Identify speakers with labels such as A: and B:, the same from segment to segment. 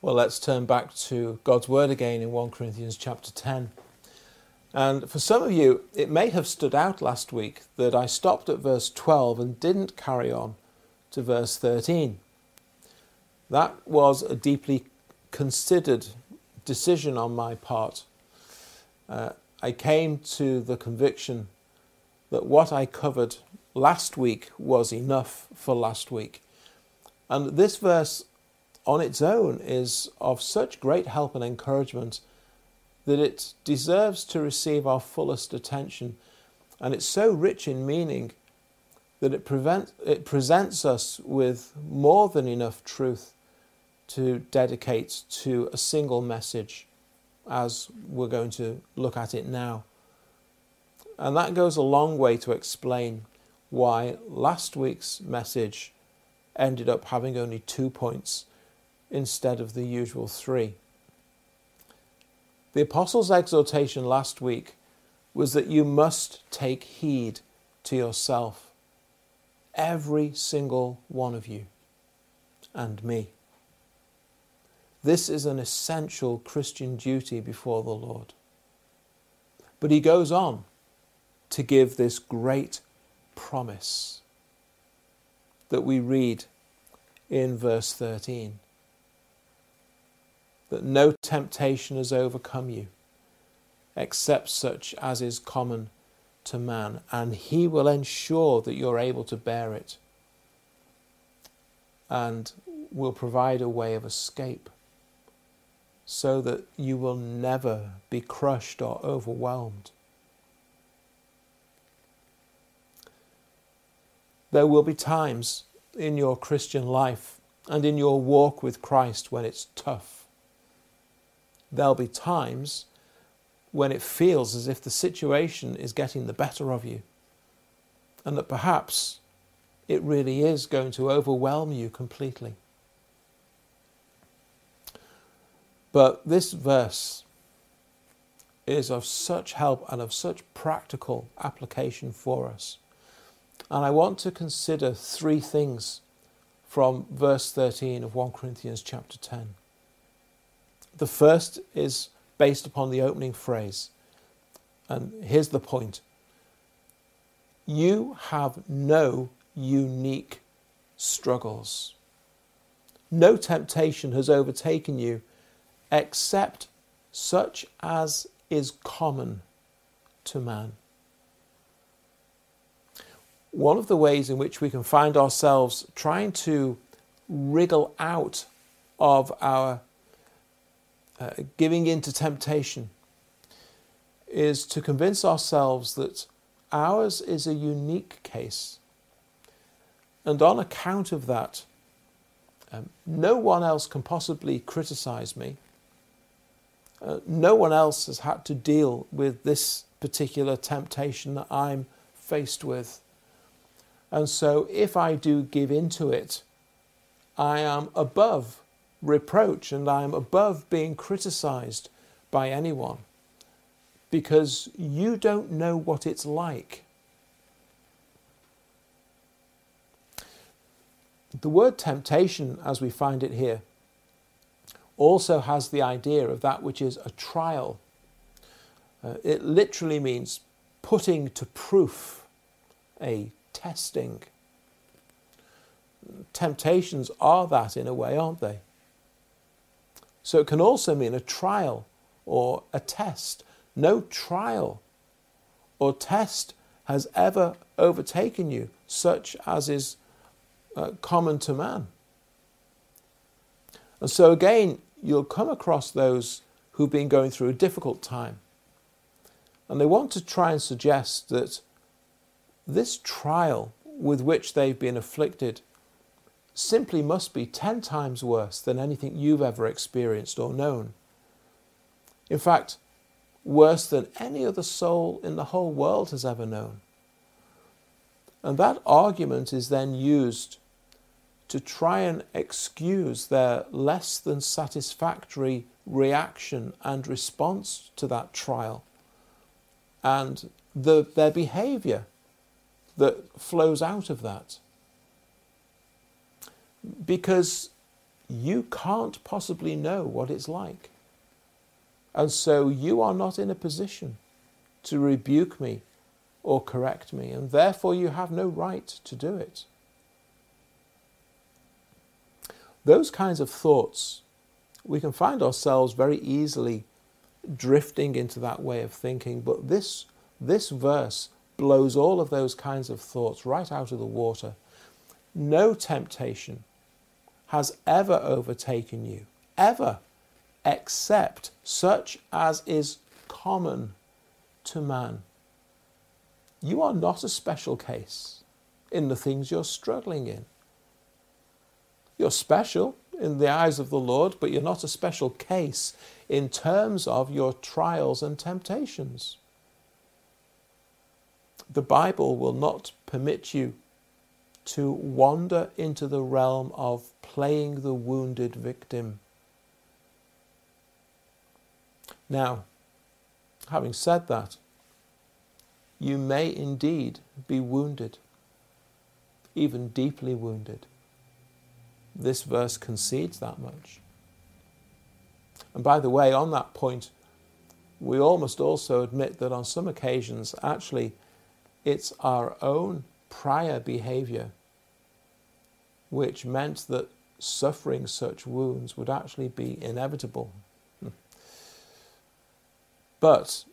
A: Well, let's turn back to God's Word again in 1 Corinthians chapter 10. And for some of you, it may have stood out last week that I stopped at verse 12 and didn't carry on to verse 13. That was a deeply considered decision on my part. Uh, I came to the conviction that what I covered last week was enough for last week. And this verse on its own is of such great help and encouragement that it deserves to receive our fullest attention. And it's so rich in meaning that it, prevent, it presents us with more than enough truth to dedicate to a single message, as we're going to look at it now. And that goes a long way to explain why last week's message ended up having only two points instead of the usual three. The Apostles' exhortation last week was that you must take heed to yourself, every single one of you, and me. This is an essential Christian duty before the Lord. But he goes on to give this great promise that we read in verse 13 that no temptation has overcome you except such as is common to man, and he will ensure that you're able to bear it and will provide a way of escape so that you will never be crushed or overwhelmed. There will be times in your Christian life and in your walk with Christ when it's tough there'll be times when it feels as if the situation is getting the better of you and that perhaps it really is going to overwhelm you completely. But this verse is of such help and of such practical application for us. And I want to consider three things from verse 13 of 1 Corinthians chapter 10. The first is based upon the opening phrase. And here's the point you have no unique struggles. No temptation has overtaken you except such as is common to man. One of the ways in which we can find ourselves trying to wriggle out of our uh, giving in to temptation is to convince ourselves that ours is a unique case. And on account of that, um, no one else can possibly criticize me. Uh, no one else has had to deal with this particular temptation that I'm faced with. And so, if I do give in to it, I am above reproach and I am above being criticized by anyone because you don't know what it's like. The word temptation, as we find it here, also has the idea of that which is a trial. Uh, it literally means putting to proof, a testing. Temptations are that in a way, aren't they? So it can also mean a trial or a test. No trial or test has ever overtaken you, such as is uh, common to man. And so again, you'll come across those who've been going through a difficult time. And they want to try and suggest that this trial with which they've been afflicted simply must be 10 times worse than anything you've ever experienced or known. In fact, worse than any other soul in the whole world has ever known. And that argument is then used to try and excuse their less than satisfactory reaction and response to that trial and the, their behavior that flows out of that because you can't possibly know what it's like. And so you are not in a position to rebuke me or correct me, and therefore you have no right to do it. Those kinds of thoughts, we can find ourselves very easily drifting into that way of thinking, but this, this verse blows all of those kinds of thoughts right out of the water. No temptation has ever overtaken you, ever, except such as is common to man. You are not a special case in the things you're struggling in. You're special in the eyes of the Lord, but you're not a special case in terms of your trials and temptations. The Bible will not permit you to wander into the realm of playing the wounded victim. Now, having said that, you may indeed be wounded, even deeply wounded. This verse concedes that much. And by the way, on that point, we all must also admit that on some occasions, actually, it's our own prior behavior which meant that suffering such wounds would actually be inevitable. But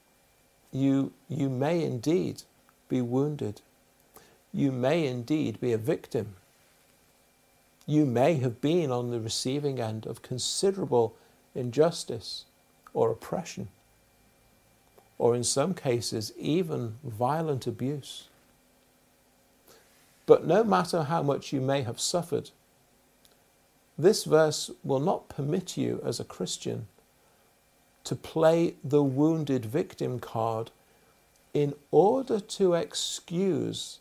A: you, you may indeed be wounded. You may indeed be a victim. You may have been on the receiving end of considerable injustice or oppression, or in some cases, even violent abuse. But no matter how much you may have suffered, this verse will not permit you as a Christian to play the wounded victim card in order to excuse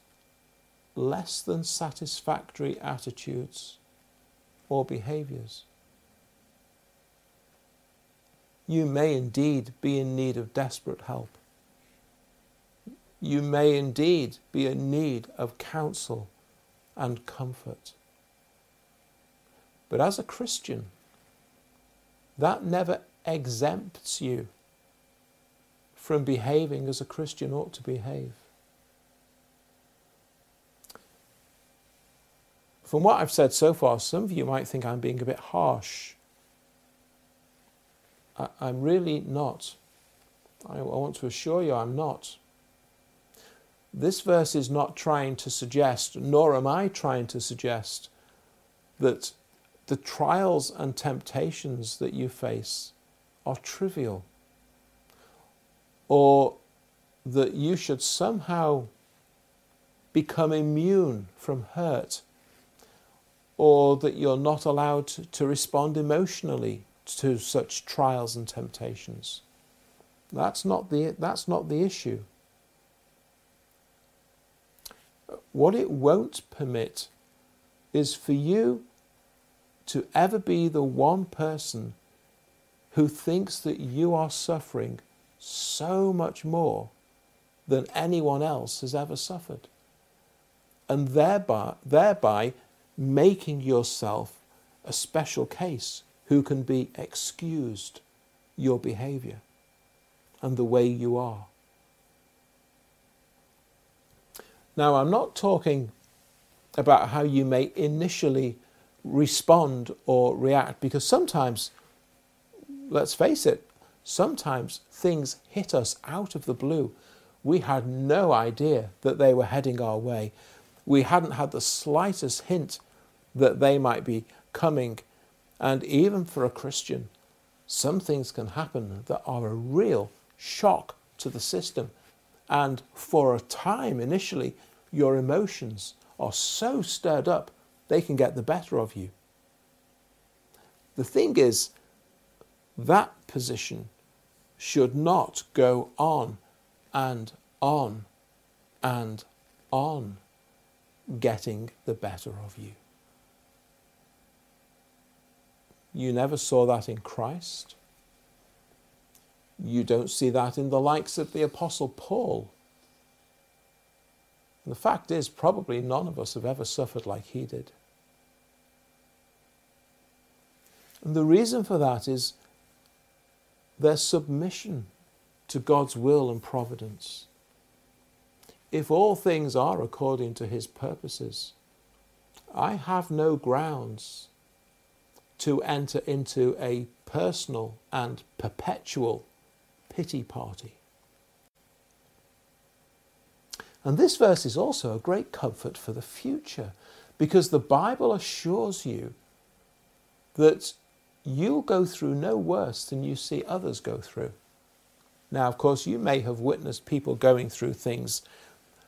A: less than satisfactory attitudes or behaviors. You may indeed be in need of desperate help. You may indeed be in need of counsel and comfort. But as a Christian, that never exempts you from behaving as a Christian ought to behave. From what I've said so far, some of you might think I'm being a bit harsh. I, am really not. I, I want to assure you I'm not. This verse is not trying to suggest, nor am I trying to suggest, that the trials and temptations that you face are trivial or that you should somehow become immune from hurt or that you're not allowed to respond emotionally to such trials and temptations. That's not the, that's not the issue. What it won't permit is for you to ever be the one person who thinks that you are suffering so much more than anyone else has ever suffered. And thereby, thereby making yourself a special case who can be excused your behavior and the way you are. Now, I'm not talking about how you may initially respond or react because sometimes, let's face it, sometimes things hit us out of the blue. We had no idea that they were heading our way. We hadn't had the slightest hint that they might be coming. And even for a Christian, some things can happen that are a real shock to the system. And for a time, initially, your emotions are so stirred up, they can get the better of you. The thing is, that position should not go on and on and on getting the better of you. You never saw that in Christ. You don't see that in the likes of the Apostle Paul. And the fact is, probably none of us have ever suffered like he did. And the reason for that is their submission to God's will and providence. If all things are according to his purposes, I have no grounds to enter into a personal and perpetual pity party. And this verse is also a great comfort for the future because the Bible assures you that you'll go through no worse than you see others go through. Now, of course, you may have witnessed people going through things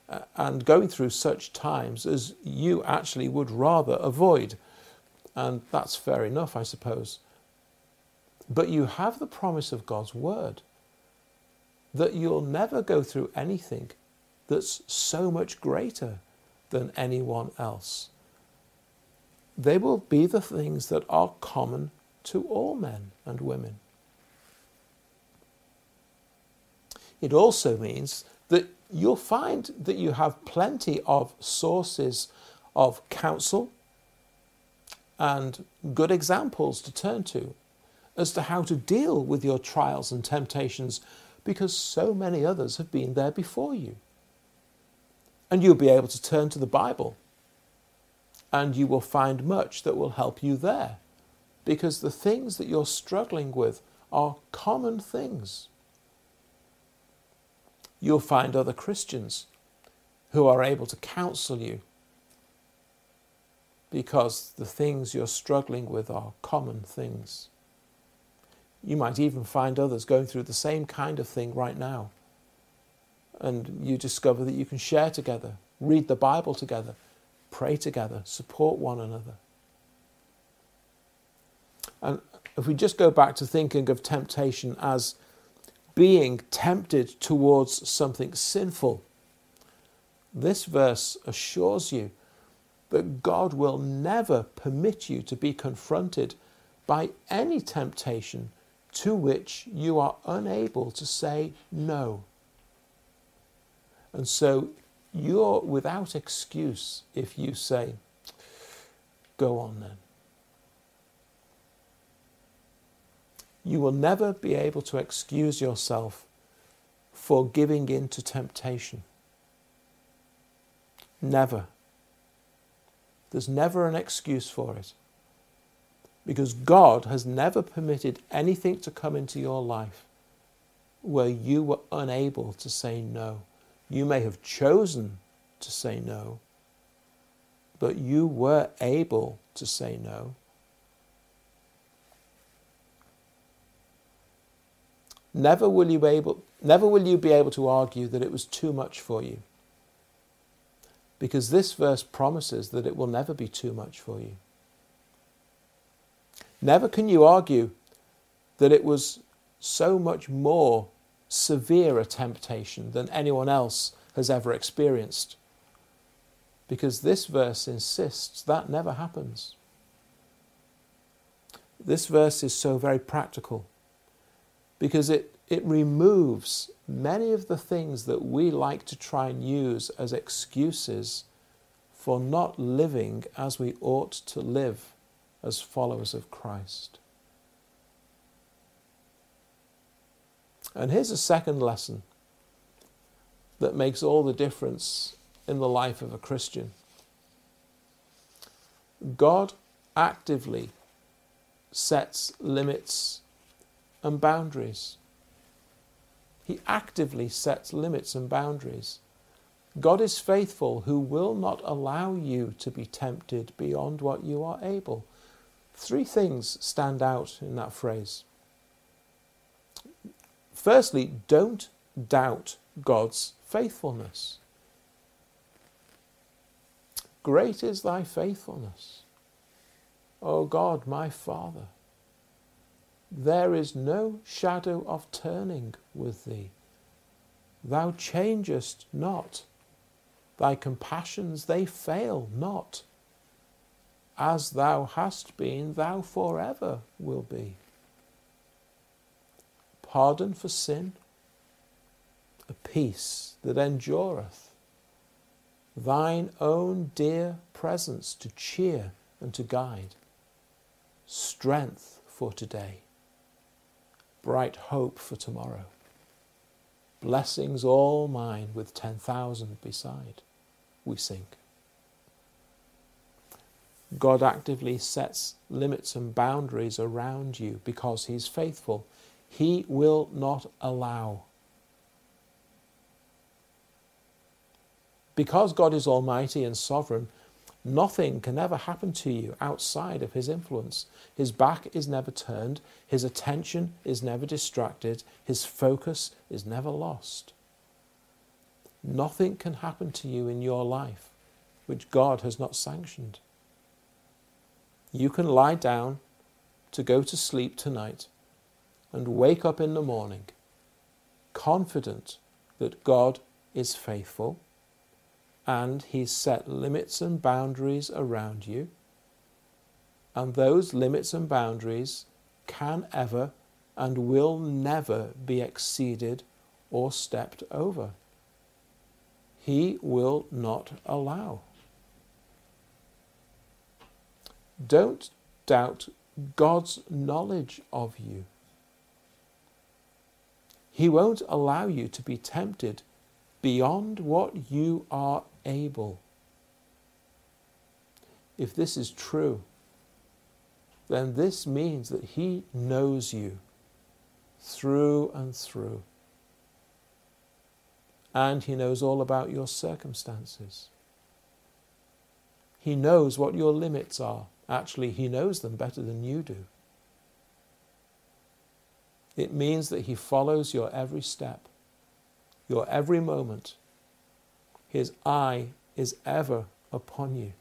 A: uh, and going through such times as you actually would rather avoid. And that's fair enough, I suppose. But you have the promise of God's word that you'll never go through anything that's so much greater than anyone else. They will be the things that are common to all men and women. It also means that you'll find that you have plenty of sources of counsel and good examples to turn to as to how to deal with your trials and temptations because so many others have been there before you. And you'll be able to turn to the Bible and you will find much that will help you there because the things that you're struggling with are common things. You'll find other Christians who are able to counsel you because the things you're struggling with are common things. You might even find others going through the same kind of thing right now. And you discover that you can share together, read the Bible together, pray together, support one another. And if we just go back to thinking of temptation as being tempted towards something sinful, this verse assures you that God will never permit you to be confronted by any temptation to which you are unable to say no. And so you're without excuse if you say, Go on then. You will never be able to excuse yourself for giving in to temptation. Never. There's never an excuse for it. Because God has never permitted anything to come into your life where you were unable to say no. You may have chosen to say no, but you were able to say no. Never will you be able, never will you be able to argue that it was too much for you. Because this verse promises that it will never be too much for you. Never can you argue that it was so much more severe a temptation than anyone else has ever experienced. Because this verse insists that never happens. This verse is so very practical because it, it removes many of the things that we like to try and use as excuses for not living as we ought to live as followers of Christ. And here's a second lesson that makes all the difference in the life of a Christian God actively sets limits and boundaries. He actively sets limits and boundaries. God is faithful who will not allow you to be tempted beyond what you are able. Three things stand out in that phrase. Firstly, don't doubt God's faithfulness. Great is thy faithfulness, O God, my Father. There is no shadow of turning with thee. Thou changest not. Thy compassions, they fail not. As thou hast been, thou forever will be. Pardon for sin, a peace that endureth, thine own dear presence to cheer and to guide, strength for today, bright hope for tomorrow, blessings all mine with 10,000 beside, we sing. God actively sets limits and boundaries around you because He's faithful. He will not allow. Because God is almighty and sovereign, nothing can ever happen to you outside of His influence. His back is never turned, His attention is never distracted, His focus is never lost. Nothing can happen to you in your life which God has not sanctioned. You can lie down to go to sleep tonight and wake up in the morning confident that God is faithful and He's set limits and boundaries around you, and those limits and boundaries can ever and will never be exceeded or stepped over. He will not allow. Don't doubt God's knowledge of you. He won't allow you to be tempted beyond what you are able. If this is true, then this means that He knows you through and through. And He knows all about your circumstances. He knows what your limits are. Actually, He knows them better than you do. It means that He follows your every step, your every moment. His eye is ever upon you.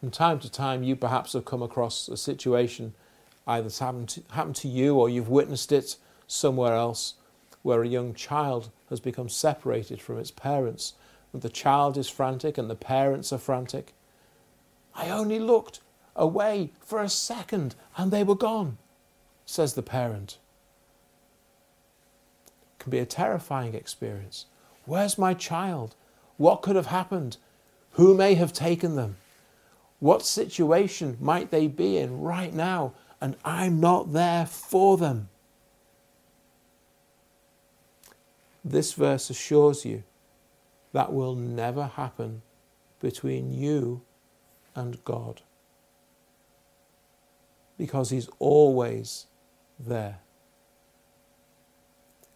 A: From time to time, you perhaps have come across a situation either it's happened to, happened to you or you've witnessed it somewhere else where a young child has become separated from its parents. And the child is frantic and the parents are frantic. I only looked away for a second and they were gone, says the parent. It can be a terrifying experience. Where's my child? What could have happened? Who may have taken them? What situation might they be in right now? And I'm not there for them. This verse assures you that will never happen between you and God. Because He's always there.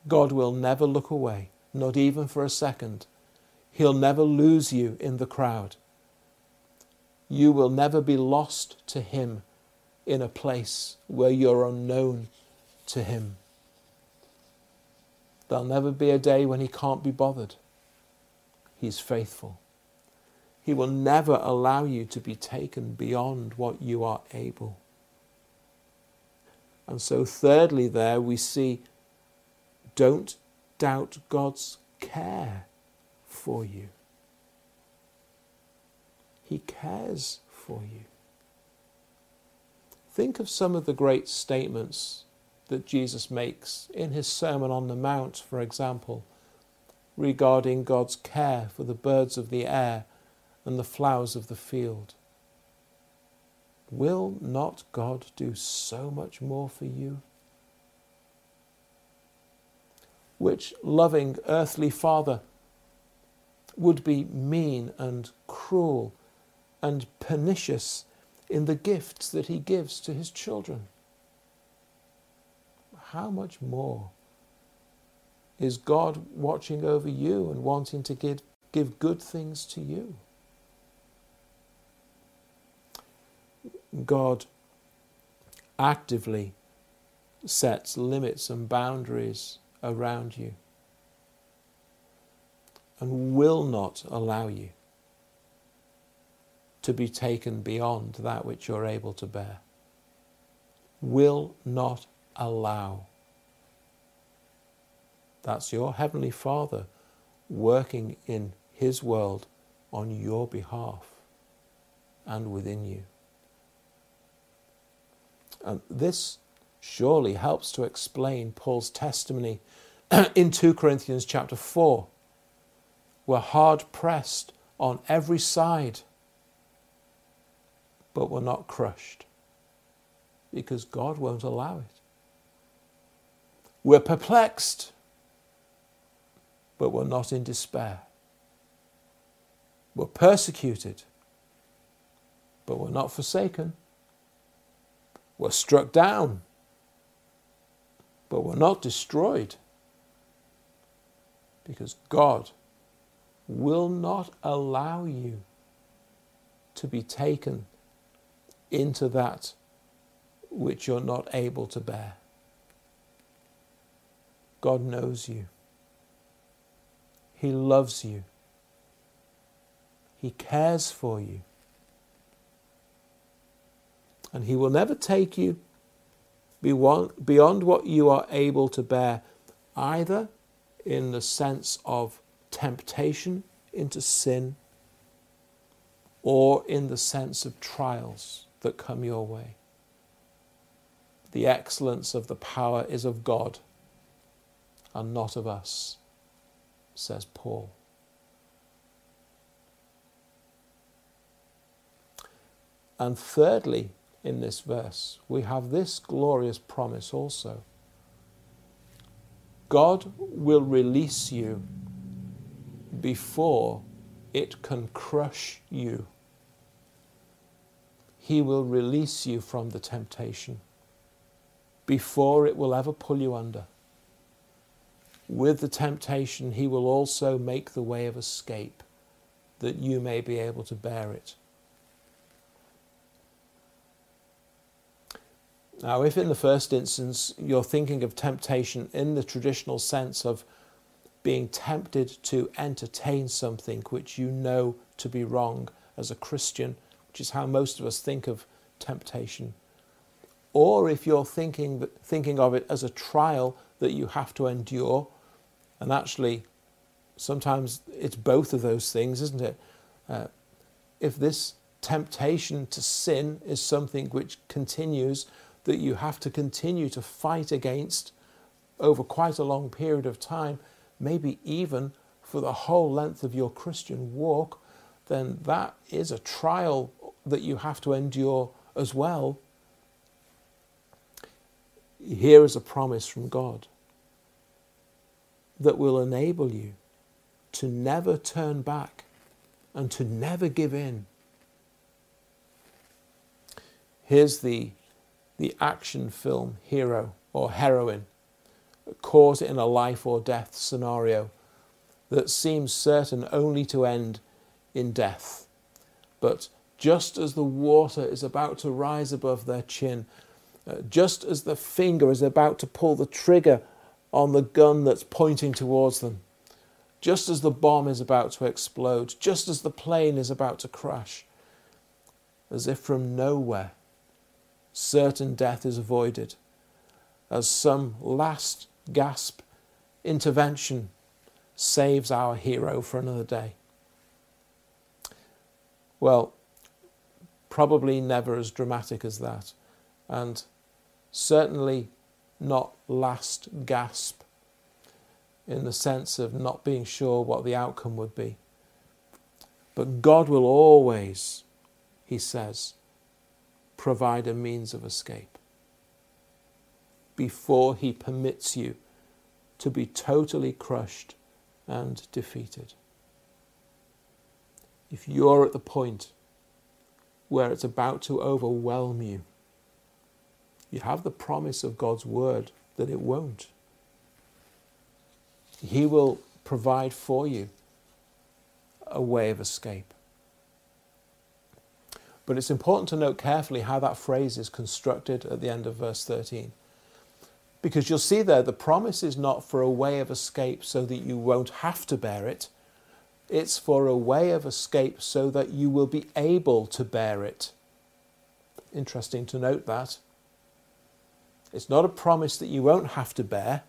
A: God will never look away, not even for a second. He'll never lose you in the crowd. You will never be lost to Him in a place where you're unknown to Him. There'll never be a day when He can't be bothered. He's faithful. He will never allow you to be taken beyond what you are able. And so, thirdly, there we see don't doubt God's care for you. He cares for you. Think of some of the great statements that Jesus makes in his Sermon on the Mount, for example, regarding God's care for the birds of the air and the flowers of the field. Will not God do so much more for you? Which loving earthly father would be mean and cruel and pernicious in the gifts that he gives to his children? How much more is God watching over you and wanting to give, give good things to you? God actively sets limits and boundaries around you and will not allow you to be taken beyond that which you're able to bear. Will not allow. That's your Heavenly Father working in His world on your behalf and within you. And this surely helps to explain Paul's testimony in 2 Corinthians chapter 4. We're hard pressed on every side, but we're not crushed. because God won't allow it. We're perplexed, but we're not in despair. We're persecuted, but we're not forsaken. We're struck down, but we're not destroyed because God will not allow you to be taken into that which you're not able to bear. God knows you. He loves you. He cares for you. And He will never take you beyond what you are able to bear, either in the sense of temptation into sin or in the sense of trials that come your way. The excellence of the power is of God and not of us, says Paul. And thirdly, in this verse, we have this glorious promise also God will release you before it can crush you. He will release you from the temptation before it will ever pull you under. With the temptation, He will also make the way of escape that you may be able to bear it. Now, if in the first instance you're thinking of temptation in the traditional sense of being tempted to entertain something which you know to be wrong as a Christian, which is how most of us think of temptation, or if you're thinking, thinking of it as a trial that you have to endure, and actually sometimes it's both of those things, isn't it? Uh, if this temptation to sin is something which continues that you have to continue to fight against over quite a long period of time, maybe even for the whole length of your Christian walk, then that is a trial that you have to endure as well. Here is a promise from God that will enable you to never turn back and to never give in. Here's the the action film hero or heroine caught in a life or death scenario that seems certain only to end in death. But just as the water is about to rise above their chin, uh, just as the finger is about to pull the trigger on the gun that's pointing towards them, just as the bomb is about to explode, just as the plane is about to crash, as if from nowhere, certain death is avoided as some last gasp intervention saves our hero for another day. Well, probably never as dramatic as that, and certainly not last gasp in the sense of not being sure what the outcome would be. But God will always, he says, provide a means of escape before he permits you to be totally crushed and defeated. If you're at the point where it's about to overwhelm you, you have the promise of God's word that it won't. He will provide for you a way of escape. But it's important to note carefully how that phrase is constructed at the end of verse 13. Because you'll see there, the promise is not for a way of escape so that you won't have to bear it. It's for a way of escape so that you will be able to bear it. Interesting to note that. It's not a promise that you won't have to bear,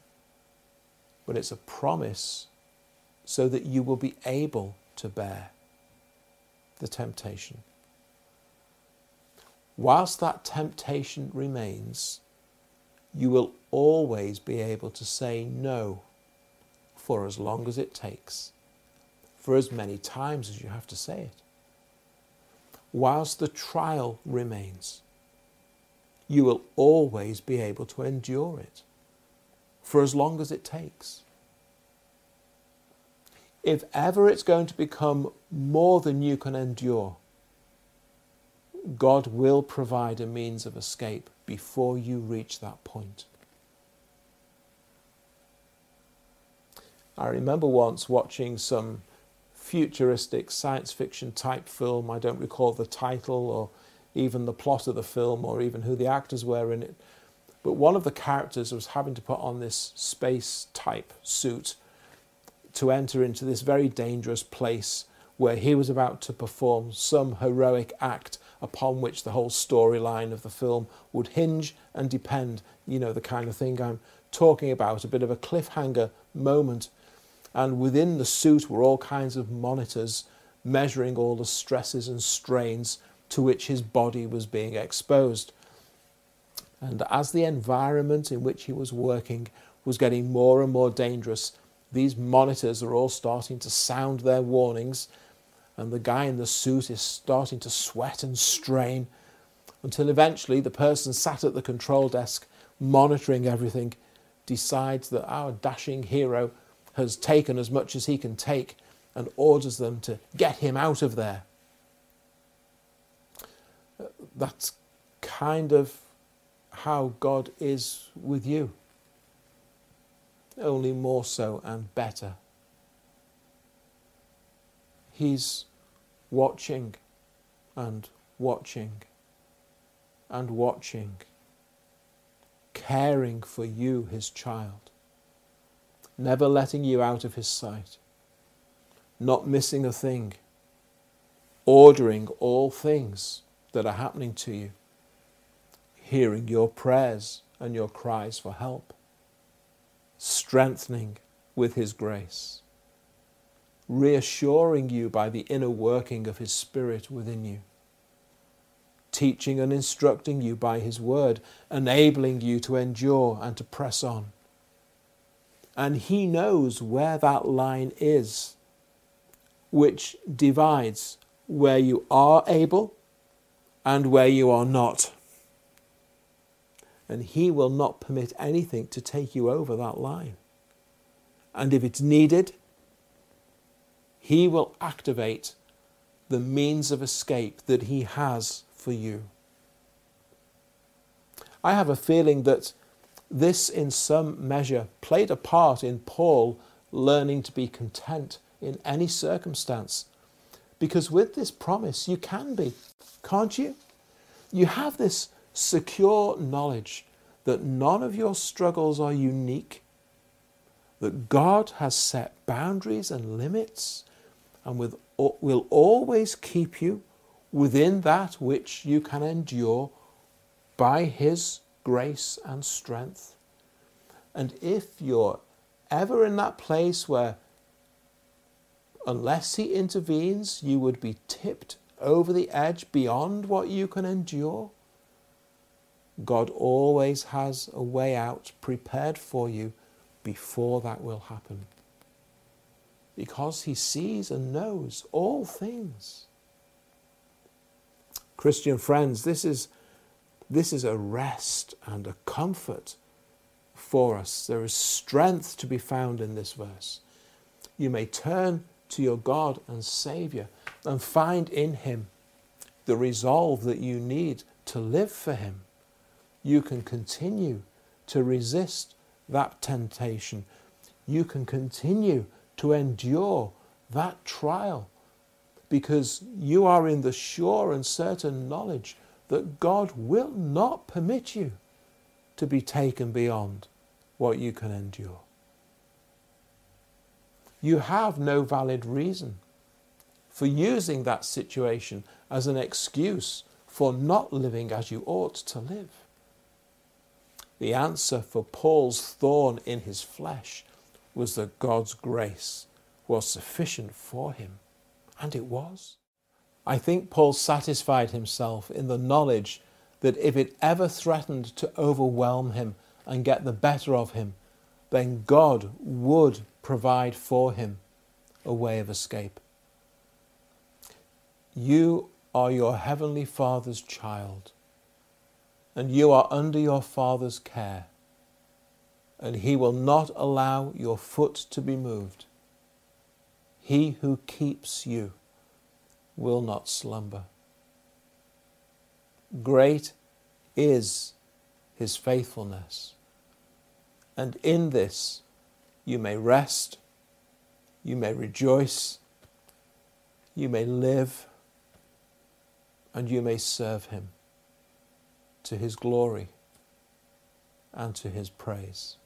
A: but it's a promise so that you will be able to bear the temptation whilst that temptation remains, you will always be able to say no for as long as it takes, for as many times as you have to say it. Whilst the trial remains, you will always be able to endure it for as long as it takes. If ever it's going to become more than you can endure, God will provide a means of escape before you reach that point. I remember once watching some futuristic science fiction type film. I don't recall the title or even the plot of the film or even who the actors were in it. But one of the characters was having to put on this space type suit to enter into this very dangerous place where he was about to perform some heroic act upon which the whole storyline of the film would hinge and depend. You know, the kind of thing I'm talking about, a bit of a cliffhanger moment and within the suit were all kinds of monitors measuring all the stresses and strains to which his body was being exposed. And as the environment in which he was working was getting more and more dangerous, these monitors are all starting to sound their warnings, and the guy in the suit is starting to sweat and strain until eventually the person sat at the control desk monitoring everything decides that our dashing hero has taken as much as he can take and orders them to get him out of there. That's kind of how God is with you, only more so and better. He's watching and watching and watching, caring for you, his child never letting you out of his sight, not missing a thing, ordering all things that are happening to you, hearing your prayers and your cries for help, strengthening with his grace, reassuring you by the inner working of his Spirit within you teaching and instructing you by His Word, enabling you to endure and to press on. And He knows where that line is, which divides where you are able and where you are not. And He will not permit anything to take you over that line. And if it's needed, He will activate the means of escape that He has for you. I have a feeling that this, in some measure, played a part in Paul learning to be content in any circumstance. Because with this promise, you can be, can't you? You have this secure knowledge that none of your struggles are unique, that God has set boundaries and limits, and with, will always keep you within that which you can endure by His grace and strength. And if you're ever in that place where, unless He intervenes, you would be tipped over the edge beyond what you can endure, God always has a way out prepared for you before that will happen. Because He sees and knows all things. Christian friends, this is this is a rest and a comfort for us. There is strength to be found in this verse. You may turn to your God and Saviour and find in Him the resolve that you need to live for Him. You can continue to resist that temptation. You can continue to endure that trial because you are in the sure and certain knowledge that God will not permit you to be taken beyond what you can endure. You have no valid reason for using that situation as an excuse for not living as you ought to live. The answer for Paul's thorn in his flesh was that God's grace was sufficient for him, and it was. I think Paul satisfied himself in the knowledge that if it ever threatened to overwhelm him and get the better of him, then God would provide for him a way of escape. You are your heavenly Father's child. and you are under your Father's care, and he will not allow your foot to be moved. He who keeps you will not slumber. Great is his faithfulness, and in this you may rest, you may rejoice, you may live, and you may serve him to his glory and to his praise.